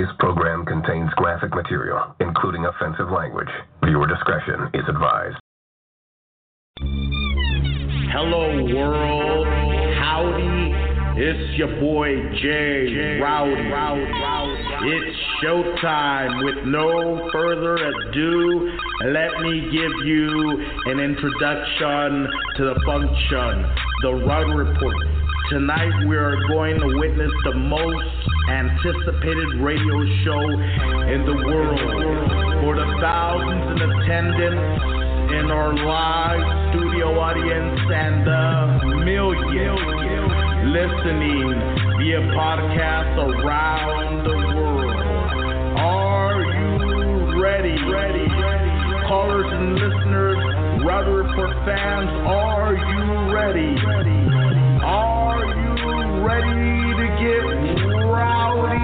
This program contains graphic material, including offensive language. Viewer discretion is advised. Hello, world. Howdy. It's your boy Jay Rowdy. It's showtime. With no further ado, let me give you an introduction to the function, the Rowdy Report. Tonight we are going to witness the most anticipated radio show in the world. For the thousands in attendance in our live studio audience and the millions listening via podcast around the world. Are you ready? Ready? Callers and listeners, Report fans, are you ready? Are you ready to get rowdy?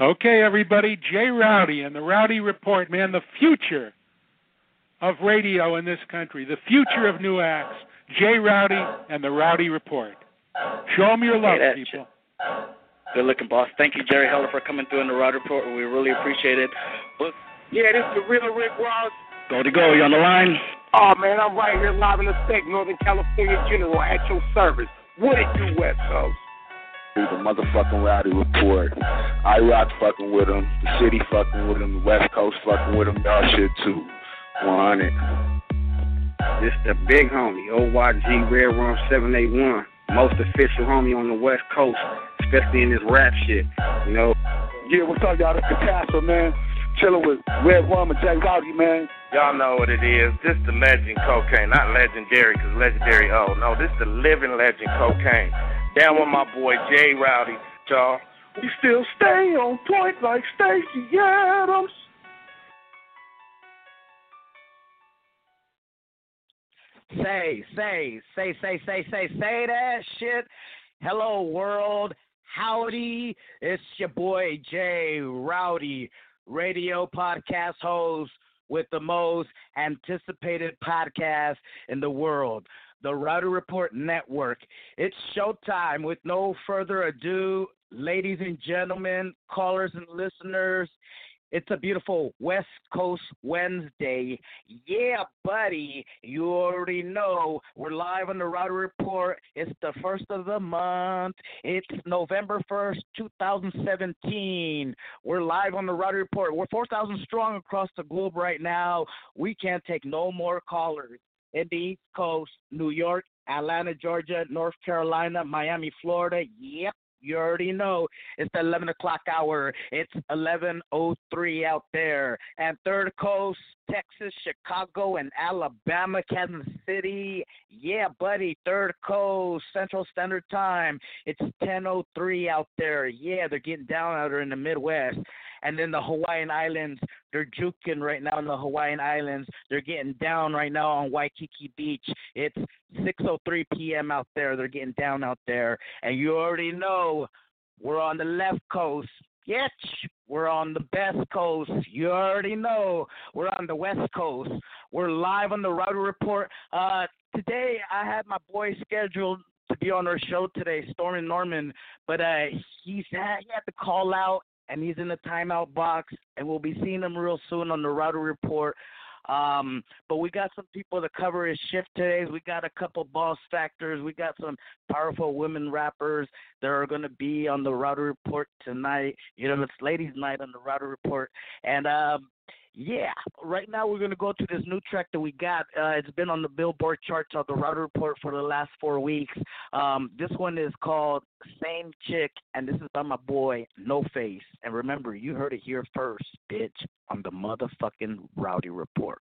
Okay, everybody, Jay Rowdy and the Rowdy Report, man, the future of radio in this country, the future of new acts. Jay Rowdy and the Rowdy Report. Show them your love, that people. Good looking, boss. Thank you, Jerry Heller, for coming through in the Rowdy Report. We really appreciate it. Look, Yeah, this is the real Rick Ross. go to go. You on the line? Oh man, I'm right here live in effect, Northern California General, at your service. What it do, West Coast? the motherfucking Rowdy Report. I rock fucking with them. The city fucking with them. The West Coast fucking with them. Y'all shit too. 100. This the big homie, OYG Red Rum 781. Most official homie on the West Coast, especially in this rap shit. You know, Yeah, what's up, y'all? This the Castle, man. Chilling with Red Rum and Jay Rowdy, man. Y'all know what it is. This the legend cocaine, not legendary, cause legendary. Oh no, this the living legend cocaine. Down with my boy Jay Rowdy, y'all. We still stay on point like Stacy Adams. Say, say, say, say, say, say, say that shit. Hello, world. Howdy. It's your boy Jay Rowdy, radio podcast host with the most anticipated podcast in the world, the Rowdy Report Network. It's showtime. With no further ado, ladies and gentlemen, callers and listeners, it's a beautiful West Coast Wednesday. Yeah, buddy. You already know we're live on the Rowdy Report. It's the first of the month. It's November 1st, 2017. We're live on the Rowdy Report. We're 4,000 strong across the globe right now. We can't take no more callers. In the East Coast, New York, Atlanta, Georgia, North Carolina, Miami, Florida. Yep. You already know it's the 11 o'clock hour. It's 11:03 out there, and third coast, Texas, Chicago, and Alabama, Kansas City. Yeah, buddy, third coast, Central Standard Time. It's 10:03 out there. Yeah, they're getting down out there in the Midwest. And then the Hawaiian Islands, they're juking right now in the Hawaiian Islands. They're getting down right now on Waikiki Beach. It's 6:03 p.m. out there. They're getting down out there, and you already know we're on the left coast. Yes, we're on the best coast. You already know we're on the west coast. We're live on the Rowdy Report. Uh, today I had my boy scheduled to be on our show today, Stormin Norman, but uh, he's had, he had to call out and he's in the timeout box, and we'll be seeing him real soon on the Rowdy Report. Um, but we got some people to cover his shift today. We got a couple boss factors. We got some powerful women rappers that are going to be on the Rowdy Report tonight. You know, it's ladies' night on the Rowdy Report, and um, yeah, right now we're gonna go to this new track that we got. Uh, it's been on the Billboard charts on the Rowdy Report for the last four weeks. Um, this one is called "Same Chick," and this is by my boy No Face. And remember, you heard it here first, bitch, on the motherfucking Rowdy Report.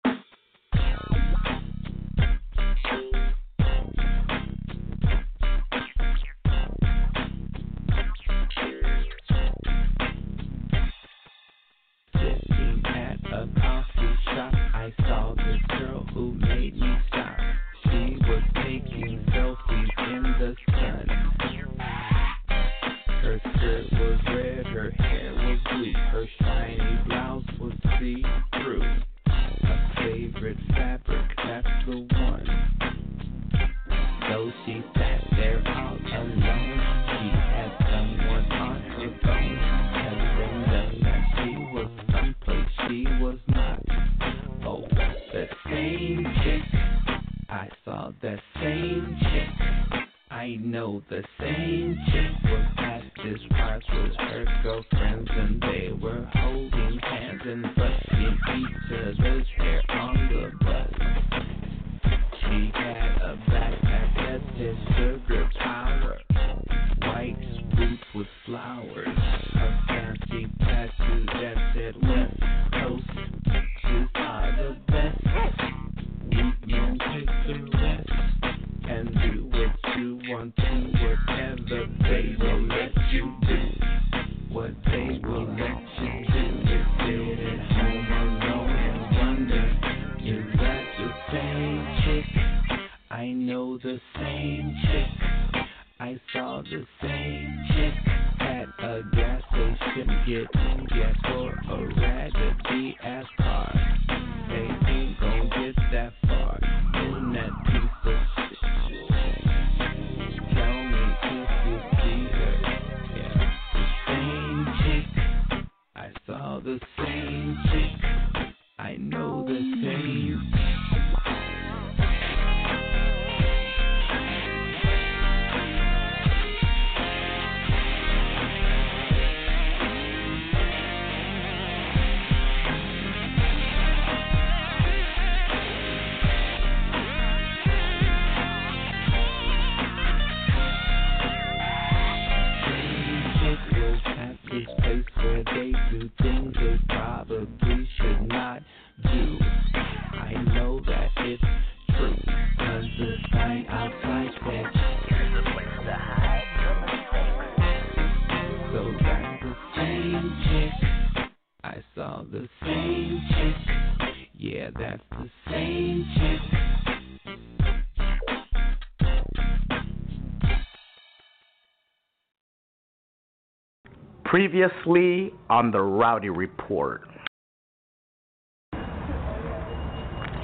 Previously on the Rowdy Report.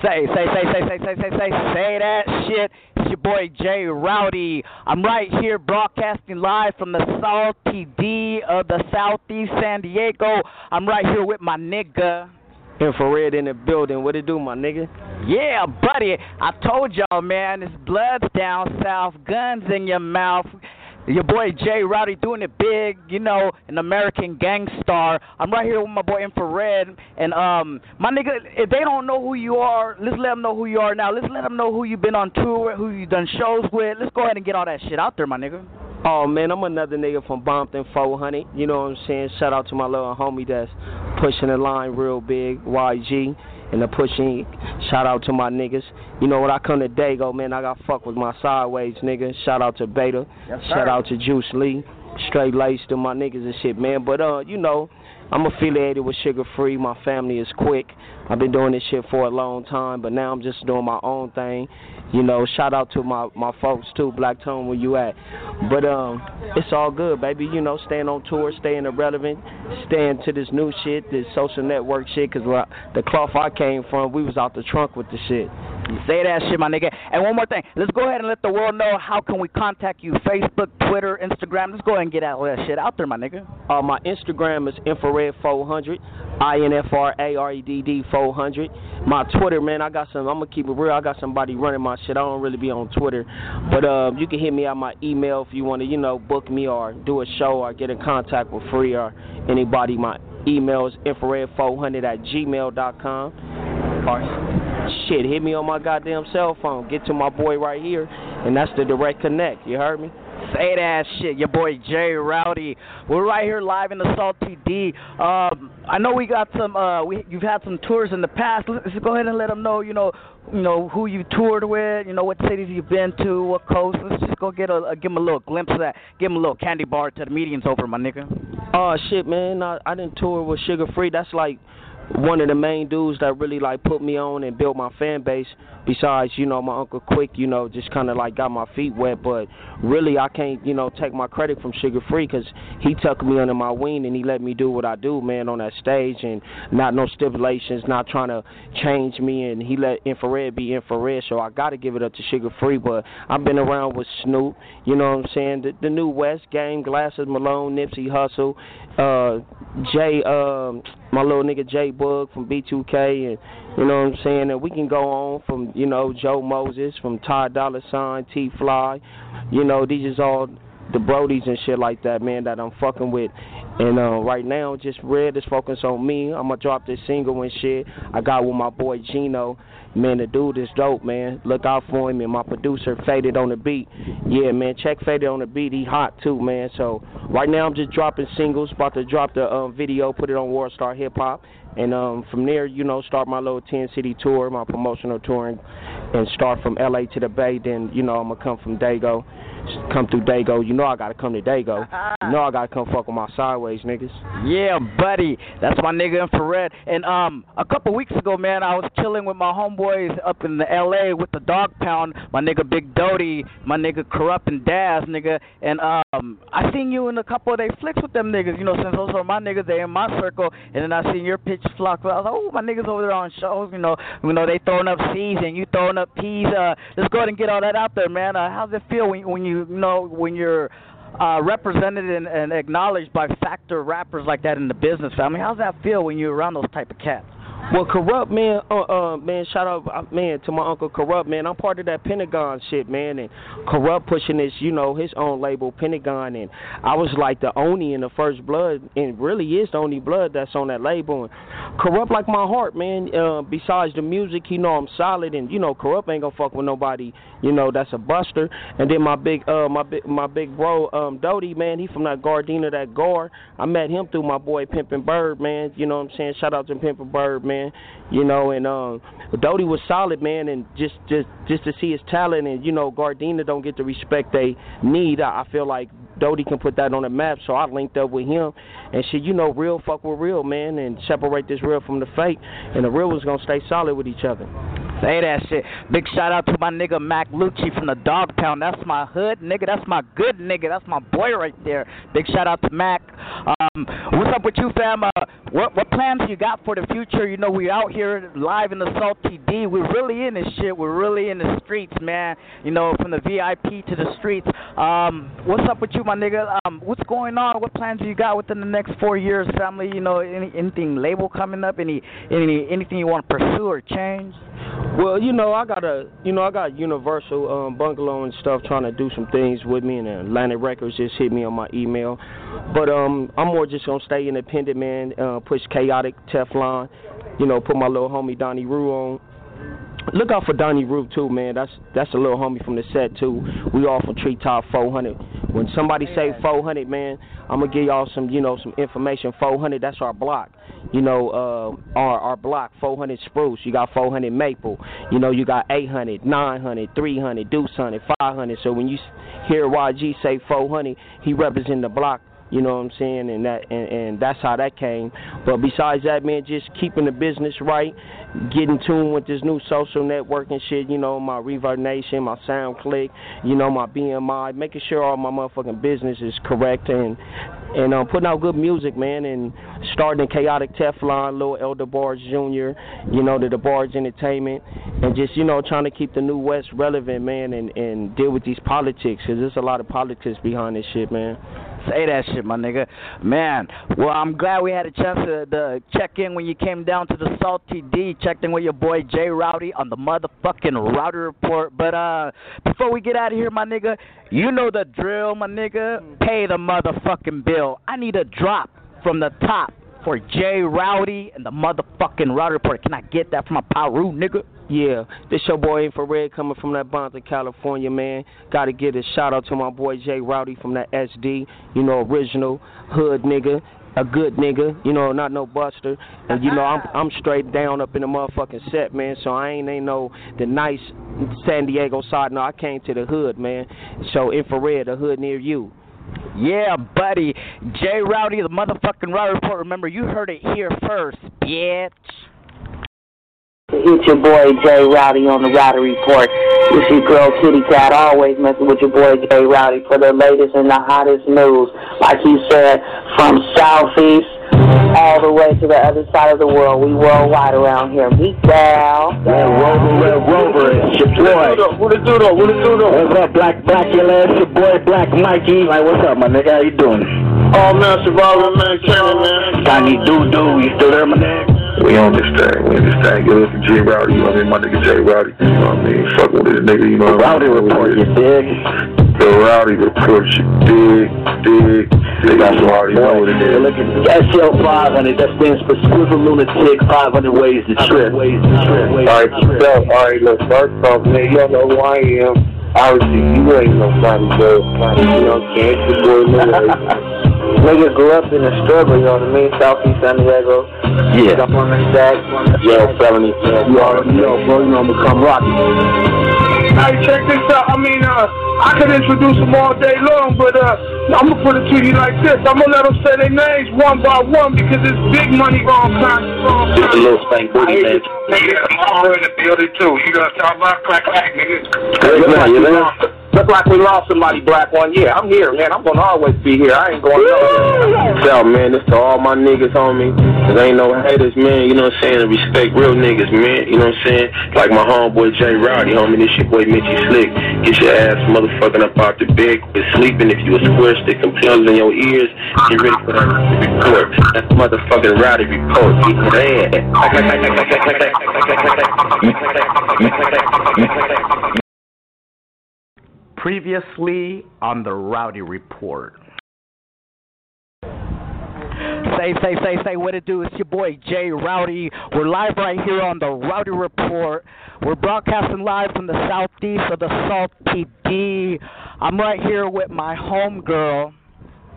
Say, say, say, say, say, say, say, say, say that shit. It's your boy Jay Rowdy. I'm right here broadcasting live from the Salty D of the Southeast San Diego. I'm right here with my nigga. Infrared in the building. What it do, my nigga? Yeah, buddy. I told y'all, man, it's bloods down south, guns in your mouth. Your boy Jay Rowdy doing it big, you know, an American gangstar. I'm right here with my boy Infrared, and um, my nigga, if they don't know who you are, let's let them know who you are now. Let's let them know who you've been on tour with, who you done shows with. Let's go ahead and get all that shit out there, my nigga. Oh man, I'm another nigga from Bompton 400. You know what I'm saying? Shout out to my little homie that's pushing the line real big, YG, and the pushing. Shout out to my niggas. You know what? I come to Dago, man. I got fuck with my sideways nigga. Shout out to Beta. Yes, Shout out to Juice Lee. Straight laced to my niggas and shit, man. But uh, you know, I'm affiliated with Suga Free. My family is quick. I've been doing this shit for a long time, but now I'm just doing my own thing. You know, shout out to my my folks too, Black Tone, where you at? But um, it's all good, baby. You know, staying on tour, staying irrelevant, staying to this new shit, this social network shit. Cause the cloth I came from, we was out the trunk with the shit. Say that shit, my nigga. And one more thing, let's go ahead and let the world know how can we contact you. Facebook, Twitter, Instagram. Let's go ahead and get all that shit out there, my nigga. Uh, my Instagram is infrared 400, I N F R A R E D D 400. My Twitter, man, I got some. I'm gonna keep it real. I got somebody running my shit. I don't really be on Twitter, but uh, you can hit me at my email if you want to, you know, book me or do a show or get in contact with Free or anybody. My email is infrared400 at gmail.com. Or shit, hit me on my goddamn cell phone. Get to my boy right here, and that's the direct connect. You heard me? Say that shit, your boy Jay Rowdy. We're right here live in the Salty D. Um, I know we got some. Uh, we you've had some tours in the past. Let's, go ahead and let them know. You know, you know who you toured with. You know what cities you've been to, what coast. Let's just go get a, a give them a little glimpse of that. Give them a little candy bar to the meeting's over, my nigga. Oh shit, man! I, I didn't tour with Suga Free. That's like one of the main dudes that really like put me on and built my fan base. Besides, you know, my uncle Quik, you know, just kind of like got my feet wet. But really, I can't, you know, take my credit from Suga Free because he took me under my wing and he let me do what I do, man, on that stage and not no stipulations, not trying to change me. And he let Infrared be Infrared, so I got to give it up to Suga Free. But I've been around with Snoop, you know what I'm saying? The, the New West Game, Glasses Malone, Nipsey Hussle uh, Jay, um, my little nigga Jay Boog from B2K, and you know what I'm saying. And we can go on from you know Joe Moses, from Ty Dolla Sign, T Fly. You know these is all the Brodies and shit like that, man, that I'm fucking with. And uh, right now, just Red is focused on me. I'm gonna drop this single and shit. I got with my boy Gino. Man, the dude is dope, man. Look out for him. And my producer, Faded on the beat. Yeah, man, check Faded on the beat. He hot too, man. So right now, I'm just dropping singles. About to drop the um, video, put it on World Star Hip Hop. And um, from there, you know, start my little 10 city tour, my promotional tour, and, and start from LA to the Bay. Then, you know, I'm going to come from Dago come through Dago, you know I gotta come to Dago. you know I gotta come fuck with my sideways niggas. Yeah, buddy. That's my nigga infrared. And um a couple weeks ago, man, I was chilling with my homeboys up in the LA with the Dogg Pound, my nigga Big Doty, my nigga Corrupt and Daz, nigga. And um I seen you in a couple of they flicks with them niggas, you know, since those are my niggas, they in my circle. And then I seen your pitch flock. I was like, oh, my niggas over there on shows, you know, you know, they throwing up C's and you throwing up P's. Uh, let's go ahead and get all that out there, man. Uh, how's it feel when when you you know when you're uh, represented and, and acknowledged by factor rappers like that in the business family. How's that feel when you're around those type of cats? Well, corrupt man, uh, uh, man, shout out, uh, man, to my uncle corrupt man. I'm part of that Pentagon shit, man, and corrupt pushing this, you know, his own label Pentagon, and I was like the only in the first blood, and really is the only blood that's on that label. And corrupt like my heart, man. Uh, besides the music, you know I'm solid, and you know, corrupt ain't gonna fuck with nobody, you know, that's a buster. And then my big, uh, my big, my big bro, um, Doty, man, he from that Gardena, that Gar. I met him through my boy Pimpin' Bird, man. You know what I'm saying? Shout out to Pimpin' Bird, man man. You know, and um, Doty was solid, man, and just just just to see his talent, and you know, Gardena don't get the respect they need. I, I feel like Doty can put that on the map, so I linked up with him, and shit, you know, real fuck with real, man, and separate this real from the fake, and the real was gonna stay solid with each other. Say that shit. Big shout out to my nigga Mac Lucci from the Dogg Pound. That's my hood nigga. That's my good nigga. That's my boy right there. Big shout out to Mac. Um, what's up with you, fam? Uh, what what plans you got for the future? You know, we out here live in the Salty D. We're really in this shit. We're really in the streets, man. You know, from the VIP to the streets. Um, what's up with you, my nigga? Um, what's going on? What plans you got within the next four years, family? You know, any anything label coming up? Any any anything you want to pursue or change? Well, you know, I got a, you know, I got Universal um, Bungalow and stuff trying to do some things with me, and Atlantic Records just hit me on my email. But um, I'm more just gonna stay independent, man. Uh, push chaotic Teflon, you know, put my little homie Donnie Rue on. Look out for Donnie Rue too, man. That's that's a little homie from the set too. We all from Treetop 400. When somebody say 400, man, I'm gonna give y'all some, you know, some information. 400, that's our block. You know, uh, our our block 400 spruce. You got 400 maple. You know, you got 800, 900, 300, deuce 100, 500. So when you hear YG say 400, he represent the block you know what I'm saying? And that and, and that's how that came. But besides that, man, just keeping the business right, getting tuned with this new social networking shit, you know, my Reverb Nation, my SoundClick, you know, my BMI, making sure all my motherfucking business is correct and and um, putting out good music, man, and starting Chaotic Teflon, Lil Elder Barge Jr., you know, the Barge Entertainment, and just, you know, trying to keep the New West relevant, man, and, and deal with these politics, because there's a lot of politics behind this shit, man. Say that shit, my nigga. Man, well, I'm glad we had a chance to, to check in when you came down to the Salty D. Checked in with your boy Jay Rowdy on the motherfucking Rowdy Report. But uh, before we get out of here, my nigga, you know the drill, my nigga. Pay the motherfucking bill. I need a drop from the top for Jay Rowdy and the motherfucking Rowdy Report. Can I get that from my Piru, nigga? Yeah, this your boy Infrared coming from that Bonta, California, man. Gotta get a shout out to my boy Jay Rowdy from that SD, you know, original hood nigga, a good nigga, you know, not no buster. And you know, I'm uh-huh. I'm straight down up in the motherfucking set, man. So I ain't ain't no the nice San Diego side. No, I came to the hood, man. So Infrared, a hood near you. Yeah, buddy. Jay Rowdy, the motherfucking Rowdy Report. Remember, you heard it here first, bitch. It's your boy Jay Rowdy on the Rowdy Report. It's your girl Kitty Cat, always messing with your boy Jay Rowdy for the latest and the hottest news. Like he said, from Southeast all the way to the other side of the world. We worldwide around here. Meet Gal. Red Rover, Red Rover, it's your boy. What it do though? What it do though? What's up, Black Black? Your ass, your boy Black Mikey. Like, what's up, my nigga? How you doing? Oh man, surviving man, Kenny man. Johnny Doo Doo, you still there, my nigga? We on this thing. We on this thing. Give us to J Rowdy. You know what I mean? My nigga J Rowdy. You know what I mean? Fuck with this nigga. You know what I mean? Rowdy report, you dig? The Rowdy report, you dig, dig. They got some already know what it is. Look at SL 500. That stands for Swivel Lunatic 500 Ways to Trip. Ways to Trip. All right, so, all right, look, first off, man, you don't know who I am. Obviously, you ain't nobody, bro. You know what I'm saying? It's your boy, nigga. Nigga grew up in the struggle, you know what I mean? Southeast San Diego. Yeah. Up on the stack. Yeah, 70. You already know, bro. You know I'm gonna come rocky. Hey, check this out. I mean, uh, I could introduce them all day long, but uh, I'm gonna put it to you like this. I'm gonna let them say their names one by one because it's big money going on. Just a little spank booty, man. Nigga, I'm in the building too. You gonna talk about crack crack, nigga? Look like, you know, look like we lost somebody black one year. I'm here, man. I'm gonna always be here. I ain't going nowhere. Shout, man, this to all my niggas, homie. Cause ain't no haters, man. You know what I'm saying? Respect real niggas, man. You know what I'm saying? Like my homeboy Jay Rowdy, homie. This your boy Mitchy Slick. Get your ass motherfucking up out the bed. Quit sleeping. If you a square stick and plugs in your ears, get ready for that report. That's motherfucking Rowdy report. Yeah. Previously on the Rowdy Report. Say, say, say, say what it do. It's your boy Jay Rowdy. We're live right here on the Rowdy Report. We're broadcasting live from the southeast of the Salt PD. I'm right here with my homegirl.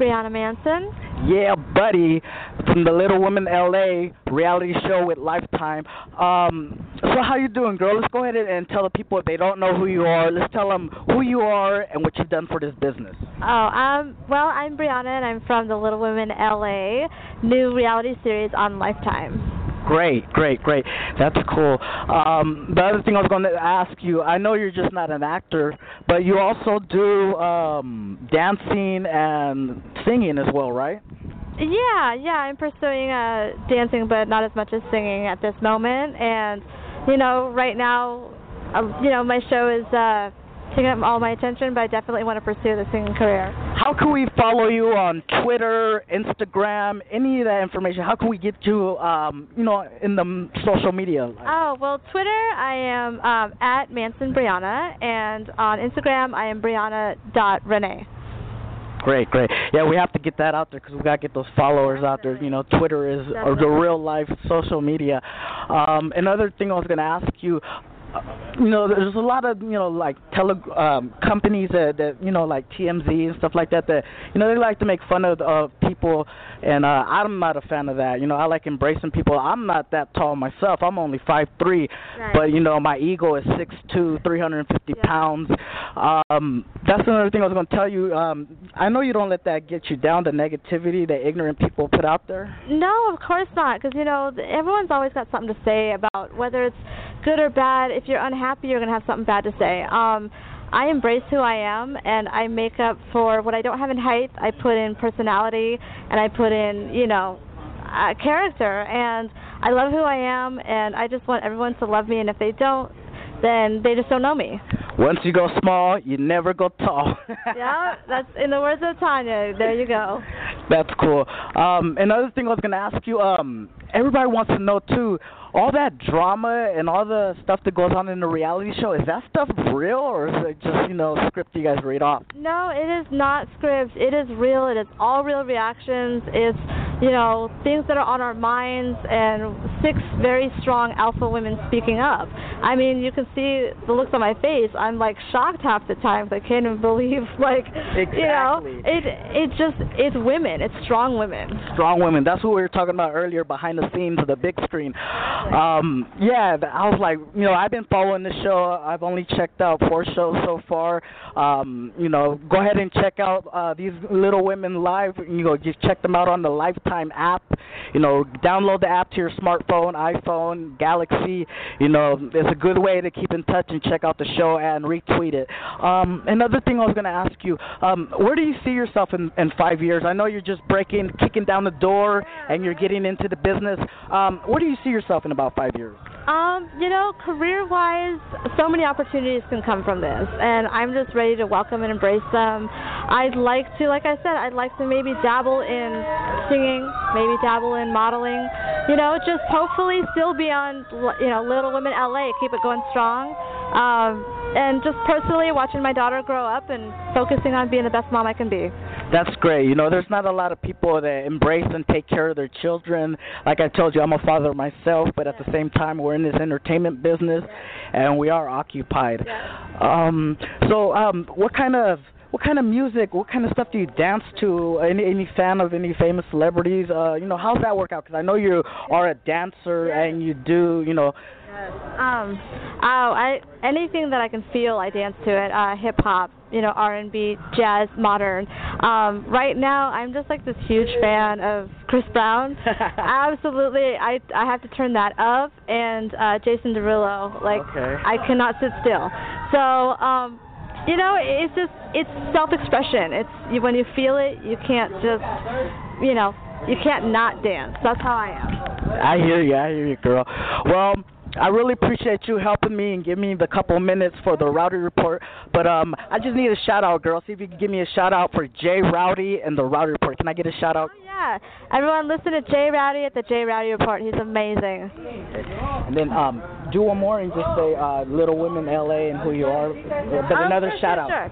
Brianna Manson. Yeah, buddy, from the Little Women LA reality show with Lifetime. Um, so how you doing, girl? Let's go ahead and tell the people if they don't know who you are. Let's tell them who you are and what you've done for this business. Oh, um, well, I'm Brianna and I'm from the Little Women LA new reality series on Lifetime. Great, great, great. That's cool. Um, the other thing I was going to ask you, I know you're just not an actor, but you also do um, dancing and singing as well, right? Yeah, yeah, I'm pursuing uh, dancing, but not as much as singing at this moment. And you know, right now, uh, you know, my show is uh, taking up all my attention, but I definitely want to pursue the singing career. How can we follow you on Twitter, Instagram, any of that information? How can we get you, um, you know, in the social media? Oh well, Twitter I am um, at Manson Brianna, and on Instagram I am Brianna dot Renee. Great, great. Yeah, we have to get that out there because we got to get those followers out there. You know, Twitter is the real life social media. Um, another thing I was going to ask you, you know, there's a lot of you know like tele um, companies that that you know like TMZ and stuff like that that you know they like to make fun of uh, people, and uh, I'm not a fan of that. You know, I like embracing people. I'm not that tall myself. I'm only five three, Right. but you know my ego is six two, three hundred and fifty pounds. Um, that's another thing I was going to tell you. Um, I know you don't let that get you down. The negativity that ignorant people put out there. No, of course not, because you know everyone's always got something to say about whether it's good or bad. If you're unhappy, you're gonna have something bad to say. Um, I embrace who I am, and I make up for what I don't have in height. I put in personality, and I put in, you know, uh, character, and I love who I am, and I just want everyone to love me. And if they don't, then they just don't know me. Once you go small, you never go tall. yeah, that's in the words of Tanya. There you go. That's cool. Um, another thing I was gonna ask you, um, everybody wants to know too, all that drama and all the stuff that goes on in the reality show, is that stuff real or is it just, you know, script you guys read off? No, it is not script. It is real. It is all real reactions. It's, you know, things that are on our minds and six very strong alpha women speaking up. I mean, you can see the looks on my face. I'm like shocked half the time. I can't even believe like you know, Exactly. it it just it's women. It's strong women. Strong women. That's what we were talking about earlier behind the scenes of the big screen. Um, yeah, I was like, you know, I've been following the show. I've only checked out four shows so far. Um, you know, go ahead and check out uh, these Little Women live. You know, just check them out on the Lifetime app. You know, download the app to your smartphone, iPhone, Galaxy. You know, it's a good way to keep in touch and check out the show and retweet it. Um, another thing I was going to ask you, um, where do you see yourself in, in five years? I know you're just breaking, kicking down the door, and you're getting into the business. Um, where do you see yourself in about five years? Um, you know, career wise, so many opportunities can come from this, and I'm just ready to welcome and embrace them. I'd like to, like I said, I'd like to maybe dabble in singing, maybe dabble in modeling. You know, just hopefully still be on, you know, Little Women LA, keep it going strong. Um, and just personally watching my daughter grow up and focusing on being the best mom I can be. That's great. You know, there's not a lot of people that embrace and take care of their children. Like I told you, I'm a father myself, but at the same time, we're in this entertainment business, and we are occupied. Um, so, um, what kind of what kind of music, what kind of stuff do you dance to? Any any fan of any famous celebrities? Uh, you know, how's that work out? Because I know you are a dancer and you do, you know. Um, oh, I anything that I can feel, I dance to it. Uh, hip hop, you know, R&B, jazz, modern. Um, right now, I'm just like this huge fan of Chris Brown. Absolutely, I I have to turn that up. And uh, Jason Derulo, like Okay. I cannot sit still. So, um, you know, it's just it's self-expression. It's you, when you feel it, you can't just, you know, you can't not dance. That's how I am. I hear you. I hear you, girl. Well, I really appreciate you helping me and giving me the couple minutes for the Rowdy Report. But um, I just need a shout out, girl. See if you can give me a shout out for Jay Rowdy and the Rowdy Report. Can I get a shout out? Yeah, everyone listen to Jay Rowdy at the Jay Rowdy Report. He's amazing. And then um, do one more and just say uh, Little Women LA and who you are. But Oh, another sure, shout out. sure.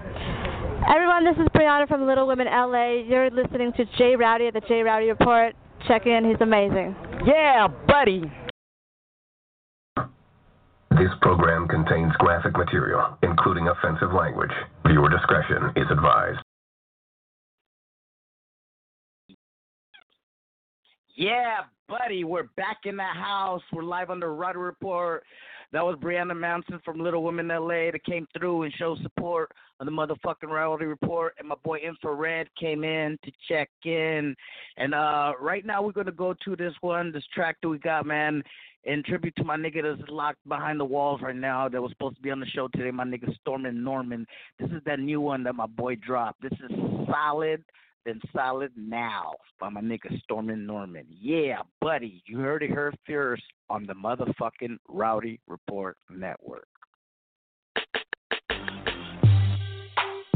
Everyone, this is Brianna from Little Women LA. You're listening to Jay Rowdy at the Jay Rowdy Report. Check in. He's amazing. Yeah, buddy. This program contains graphic material, including offensive language. Viewer discretion is advised. Yeah, buddy, we're back in the house. We're live on the Rowdy Report. That was Brianna Manson from Little Women LA that came through and showed support on the motherfucking Rowdy Report. And my boy Infrared came in to check in. And uh right now we're gonna go to this one, this track that we got, man. In tribute to my nigga that's locked behind the walls right now that was supposed to be on the show today, my nigga Stormin Norman. This is that new one that my boy dropped. This is solid than solid now by my nigga Stormin Norman. Yeah, buddy, you heard it here first on the motherfucking Rowdy Report Network.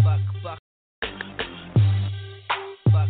Fuck, fuck. Fuck,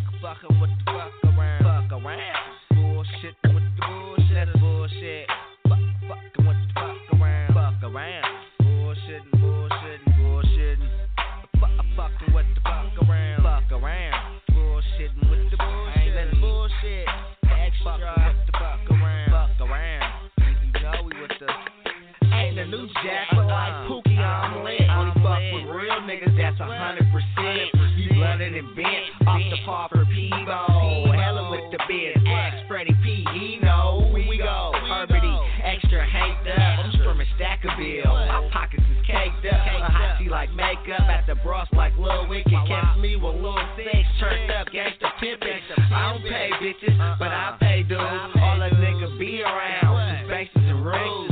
that's a hundred percent. You blooded and bent off the par for Peebo. Hella with the biz, ask Freddie P. He know we go. Herbert extra hate up. I'm strumming stack a bill. My pockets is caked up. A tea like makeup at the bros like Lil Wicked. Catch me with Lil Six, turned up gangsta pimpin'. I don't pay bitches, but I pay dudes. All a nigga be around, spaces and rules.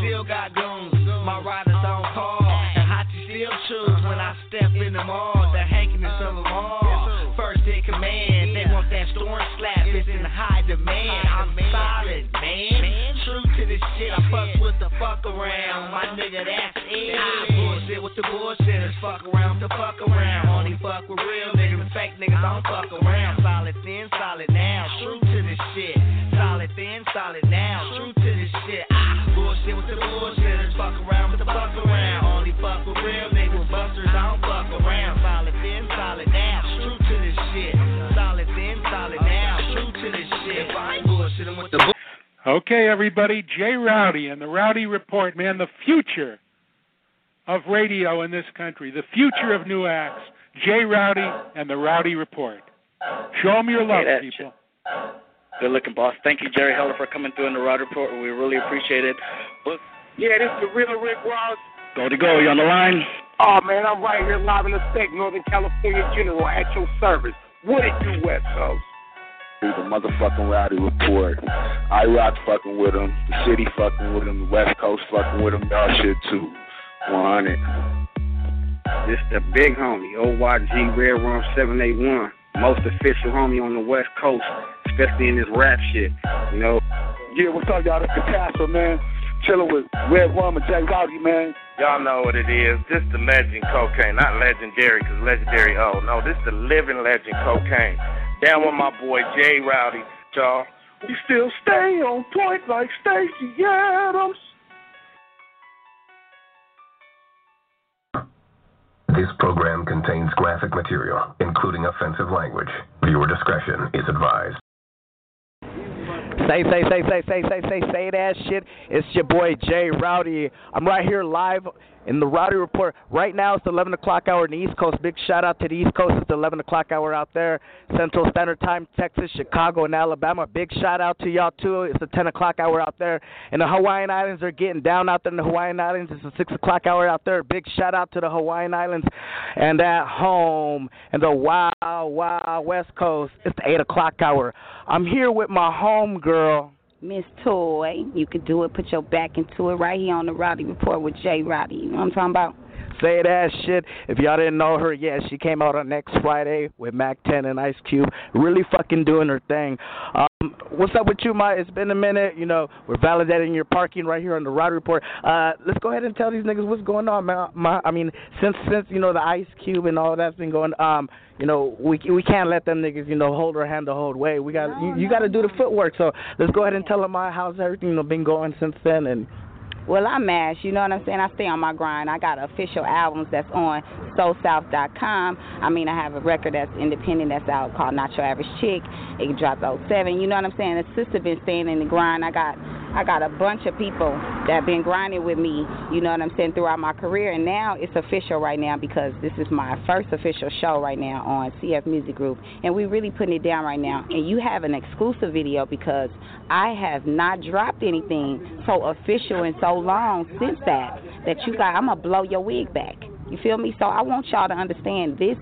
Still got solid, man. True to this shit, I fuck with the fuck around. My nigga, that's it. I bullshit with the bullshitters. Fuck around the fuck around. Only fuck with real niggas and fake niggas. Don't fuck around. Okay, everybody, Jay Rowdy and the Rowdy Report, man, the future of radio in this country, the future of new acts. Jay Rowdy and the Rowdy Report. Show them your love, Hey, people. Good looking, boss. Thank you, Jerry Heller, for coming through in the Rowdy Report. We really appreciate it. But Yeah, this is the real Rick Ross. go to go. You on the line? Oh man, I'm right here live in the state, Northern California General, at your service. What it do, West Coast? Through the motherfucking Rowdy Report. I rock fucking with them. The city fucking with them. The West Coast fucking with them. Y'all shit too. 100. This the big homie, OYG Red Rum 781. Most official homie on the West Coast, especially in this rap shit. You know, Yeah, what's up, y'all? This is Castro, man. chilling with Red Rum and Jay Rowdy, man. Y'all know what it is. This the legend cocaine, not legendary, cause legendary. Oh no, this the living legend cocaine. Down with my boy Jay Rowdy, y'all. We still stay on point like Stacy Adams. This program contains graphic material, including offensive language. Viewer discretion is advised. Say, say, say, say, say, say, say, say that shit. It's your boy Jay Rowdy. I'm right here live in the Rowdy Report. Right now it's the 11 o'clock hour in the East Coast. Big shout out to the East Coast. It's the 11 o'clock hour out there. Central Standard Time, Texas, Chicago, and Alabama. Big shout out to y'all too. It's the 10 o'clock hour out there. And the Hawaiian Islands are getting down out there in the Hawaiian Islands. It's the 6 o'clock hour out there. Big shout out to the Hawaiian Islands and at home and the Wild, Wild West Coast. It's the 8 o'clock hour. I'm here with my home girl. Ms. Toi. You could do it, put your back into it right here on the Rowdy Report with Jay Rowdy. You know what I'm talking about? Say that shit. If y'all didn't know her, yeah, she came out on next Friday with Mack 10 and Ice Cube. Really fucking doing her thing. Um, what's up with you, Ma? It's been a minute. You know, we're validating your parking right here on the Rowdy Report. Uh, let's go ahead and tell these niggas what's going on, man. Ma, I mean, since since you know the Ice Cube and all that's been going, um, you know, we we can't let them niggas, you know, hold our hand the whole way. We got you, you got to do the footwork. So let's go ahead and tell them, Ma, how's everything you know been going since then and. Well, I'm mash, you know what I'm saying? I stay on my grind. I got official albums that's on SoulSouth.com. I mean, I have a record that's independent that's out called Not Your Average Chick. It dropped 07. You know what I'm saying? The sister been staying in the grind. I got I got a bunch of people that have been grinding with me, you know what I'm saying, throughout my career. And now it's official right now because this is my first official show right now on CF Music Group. And we're really putting it down right now. And you have an exclusive video because I have not dropped anything so official and so long since that that you got, I'm going to blow your wig back. You feel me? So I want y'all to understand this.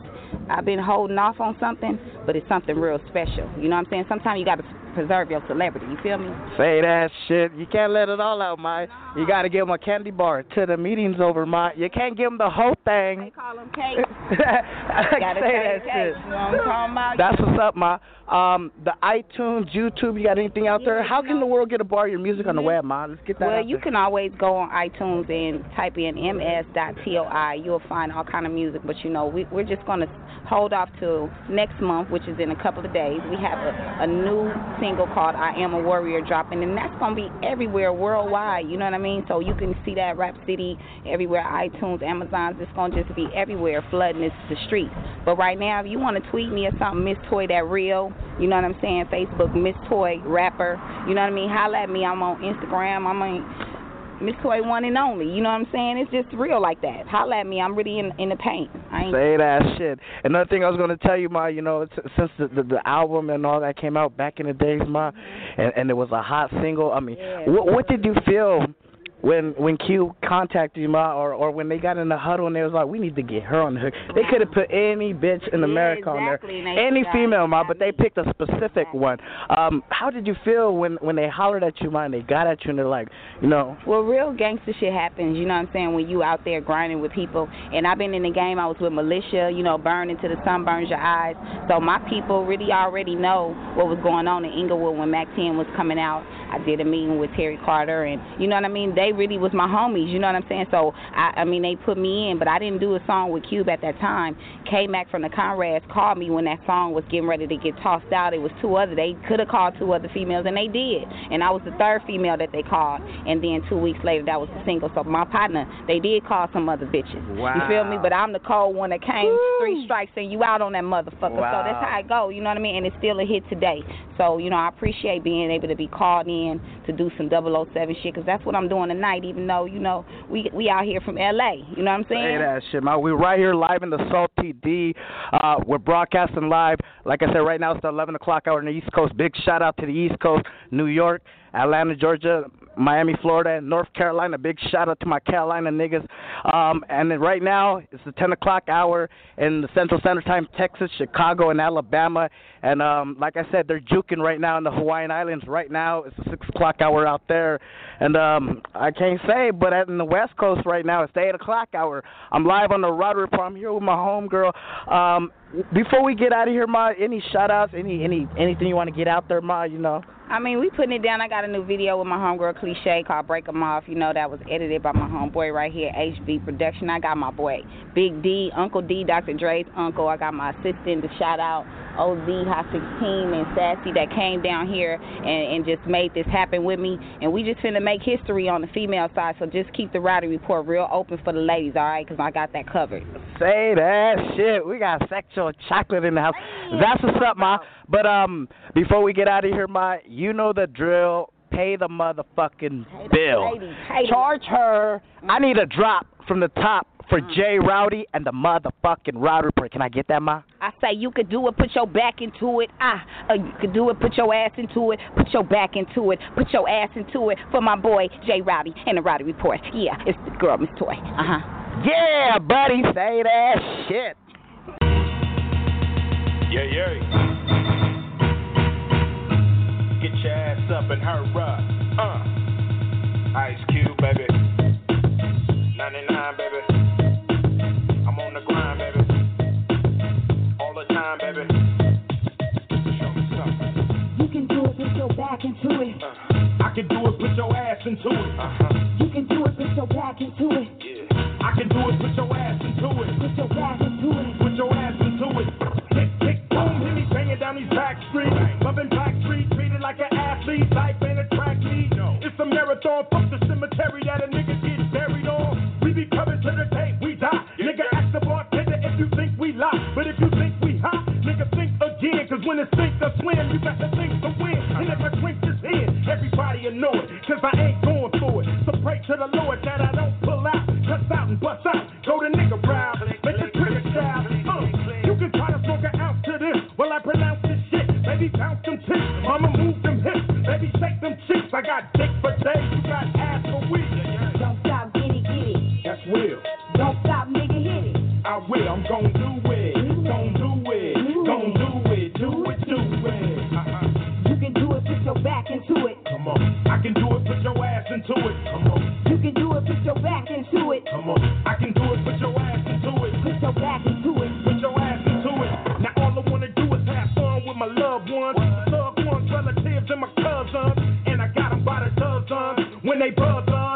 I've been holding off on something, but it's something real special. You know what I'm saying? Sometimes you got to preserve your celebrity. You feel me? Say that shit. You can't let it all out, my. You got to give them a candy bar to the meetings over, my. You can't give them the whole thing. They call them cake. Gotta say that shit. You know what I'm talking about? That's what's up, ma. Um, the iTunes, YouTube, you got anything out there? How can the world get a bar of your music on the web, ma? Let's get that. Well, you there. can always go on iTunes and type in ms.toi. You'll find all kind of music, but you know we, we're just going to hold off till next month, which is in a couple of days. We have a, a new single called "I Am a Warrior" dropping, and that's going to be everywhere worldwide. You know what I mean? So you can see that Rap City everywhere, iTunes, Amazon's. It's going to just be everywhere, flooding this, the streets. But right now, if you want to tweet me or something, Ms. Toi that real. You know what I'm saying? Facebook, Ms. Toi rapper. You know what I mean? Holla at me. I'm on Instagram. I'm on Ms. Toi one and only. You know what I'm saying? It's just real like that. Holla at me. I'm really in in the paint. I ain't Say that shit. Another thing I was gonna tell you, ma, you know, it's- since the, the the album and all that came out back in the days, ma, mm-hmm. and and it was a hot single. I mean, what what did you feel when when Q contacted you, ma, or or when they got in the huddle and they was like, we need to get her on the hook. They could have put any bitch in America exactly, on there, any female, ma, but they picked a specific one. Um, how did you feel when when they hollered at you, ma, and they got at you and they're like, you know, Well, real gangster shit happens, you know what I'm saying, when you out there grinding with people. And I've been in the game, I was with militia, you know, burn until the sun burns your eyes. So my people really already know what was going on in Inglewood when Mack 10 was coming out. I did a meeting with Terry Carter, and you know what I mean? They really was my homies, you know what I'm saying? So, I, I mean, they put me in, but I didn't do a song with Cube at that time. K Mac from the Comrads called me when that song was getting ready to get tossed out. It was two other, they could have called two other females, and they did. And I was the third female that they called. And then two weeks later, that was the single. So, my partner, they did call some other bitches. Wow. You feel me? But I'm the cold one that came three strikes and you out on that motherfucker. Wow. So that's how it go. You know what I mean? And it's still a hit today. So you know, I appreciate being able to be called in to do some 007 shit because that's what I'm doing tonight. Even though you know we we out here from LA. You know what I'm saying? Say that shit, man. We're right here live in the Salty D. Uh, we're broadcasting live. Like I said, right now it's the 11 o'clock hour on the East Coast. Big shout out to the East Coast, New York, Atlanta, Georgia, Miami, Florida, and North Carolina. Big shout out to my Carolina niggas. Um, and then right now it's the 10 o'clock hour in the Central Standard Time, Texas, Chicago, and Alabama. And um, like I said, they're juking right now in the Hawaiian Islands. Right now it's the 6 o'clock hour out there. And um, I can't say, but in the West Coast right now, it's the 8 o'clock hour. I'm live on the rotary. Report. I'm here with my homegirl. Um, before we get out of here, Ma, any shout outs, any, any, anything you want to get out there, Ma, you know? I mean, we putting it down. I got a new video with my homegirl Cliche called "Break 'Em Off." You know that was edited by my homeboy right here, HB Production. I got my boy Big D, Uncle D, Dr. Dre's uncle. I got my assistant to shout out OZ, Hossick's team, and Sassy that came down here and, and just made this happen with me. And we just finna make history on the female side, so just keep the Rowdy Report real open for the ladies, all right? Because I got that covered. Say that shit. We got sexual chocolate in the house. Damn. That's what's up, Ma. But um, before we get out of here, Ma, you know the drill pay the motherfucking pay bill. Lady, Charge her. I need a drop from the top for mm-hmm. Jay Rowdy and the motherfucking Rowdy Report, Can I get that, Ma? I say you could do it, put your back into it. Ah, uh, you could do it, put your ass into it, put your back into it, put your ass into it for my boy Jay Rowdy and the Rowdy Report. Yeah, it's the girl, Ms. Toi. Uh huh. Yeah, buddy, say that shit. Yeah, yeah. Get your ass up and hurry up. Uh, uh. Ice Cube, baby. into it. Uh-huh. I can do it, put your ass into it. Uh-huh. You can do it, put your back into it. I can do it, put your ass into it. Put your back into it. sometimes when they brothers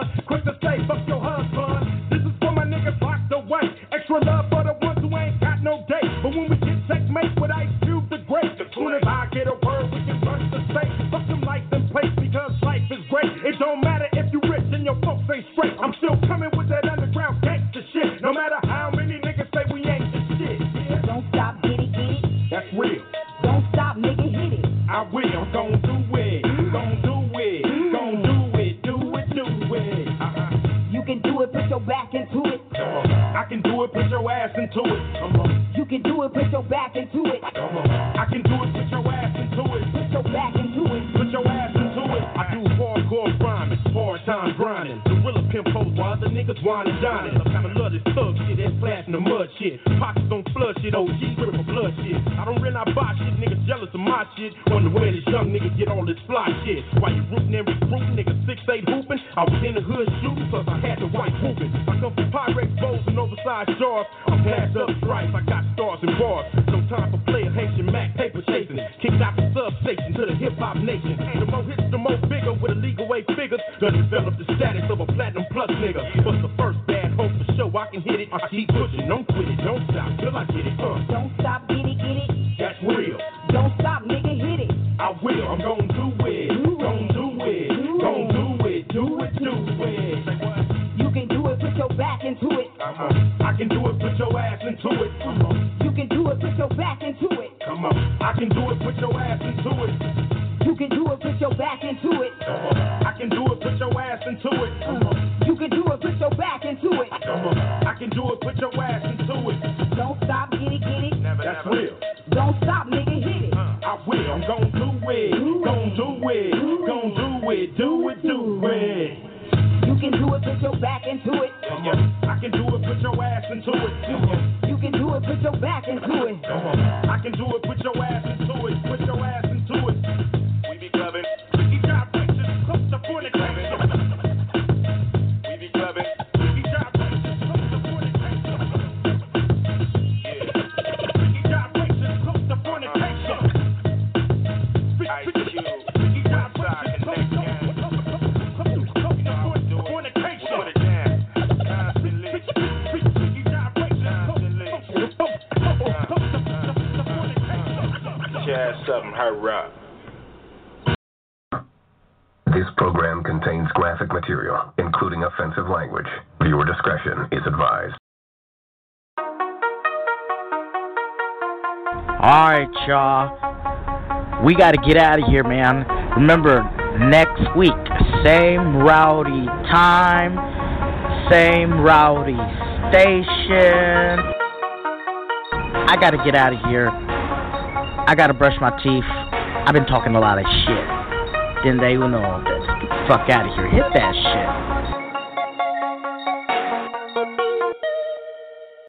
better develop the We gotta get out of here, man. Remember, next week, same rowdy time, same rowdy station. I gotta get out of here. I gotta brush my teeth. I've been talking a lot of shit. Then they will know. Fuck out of here. Hit that shit.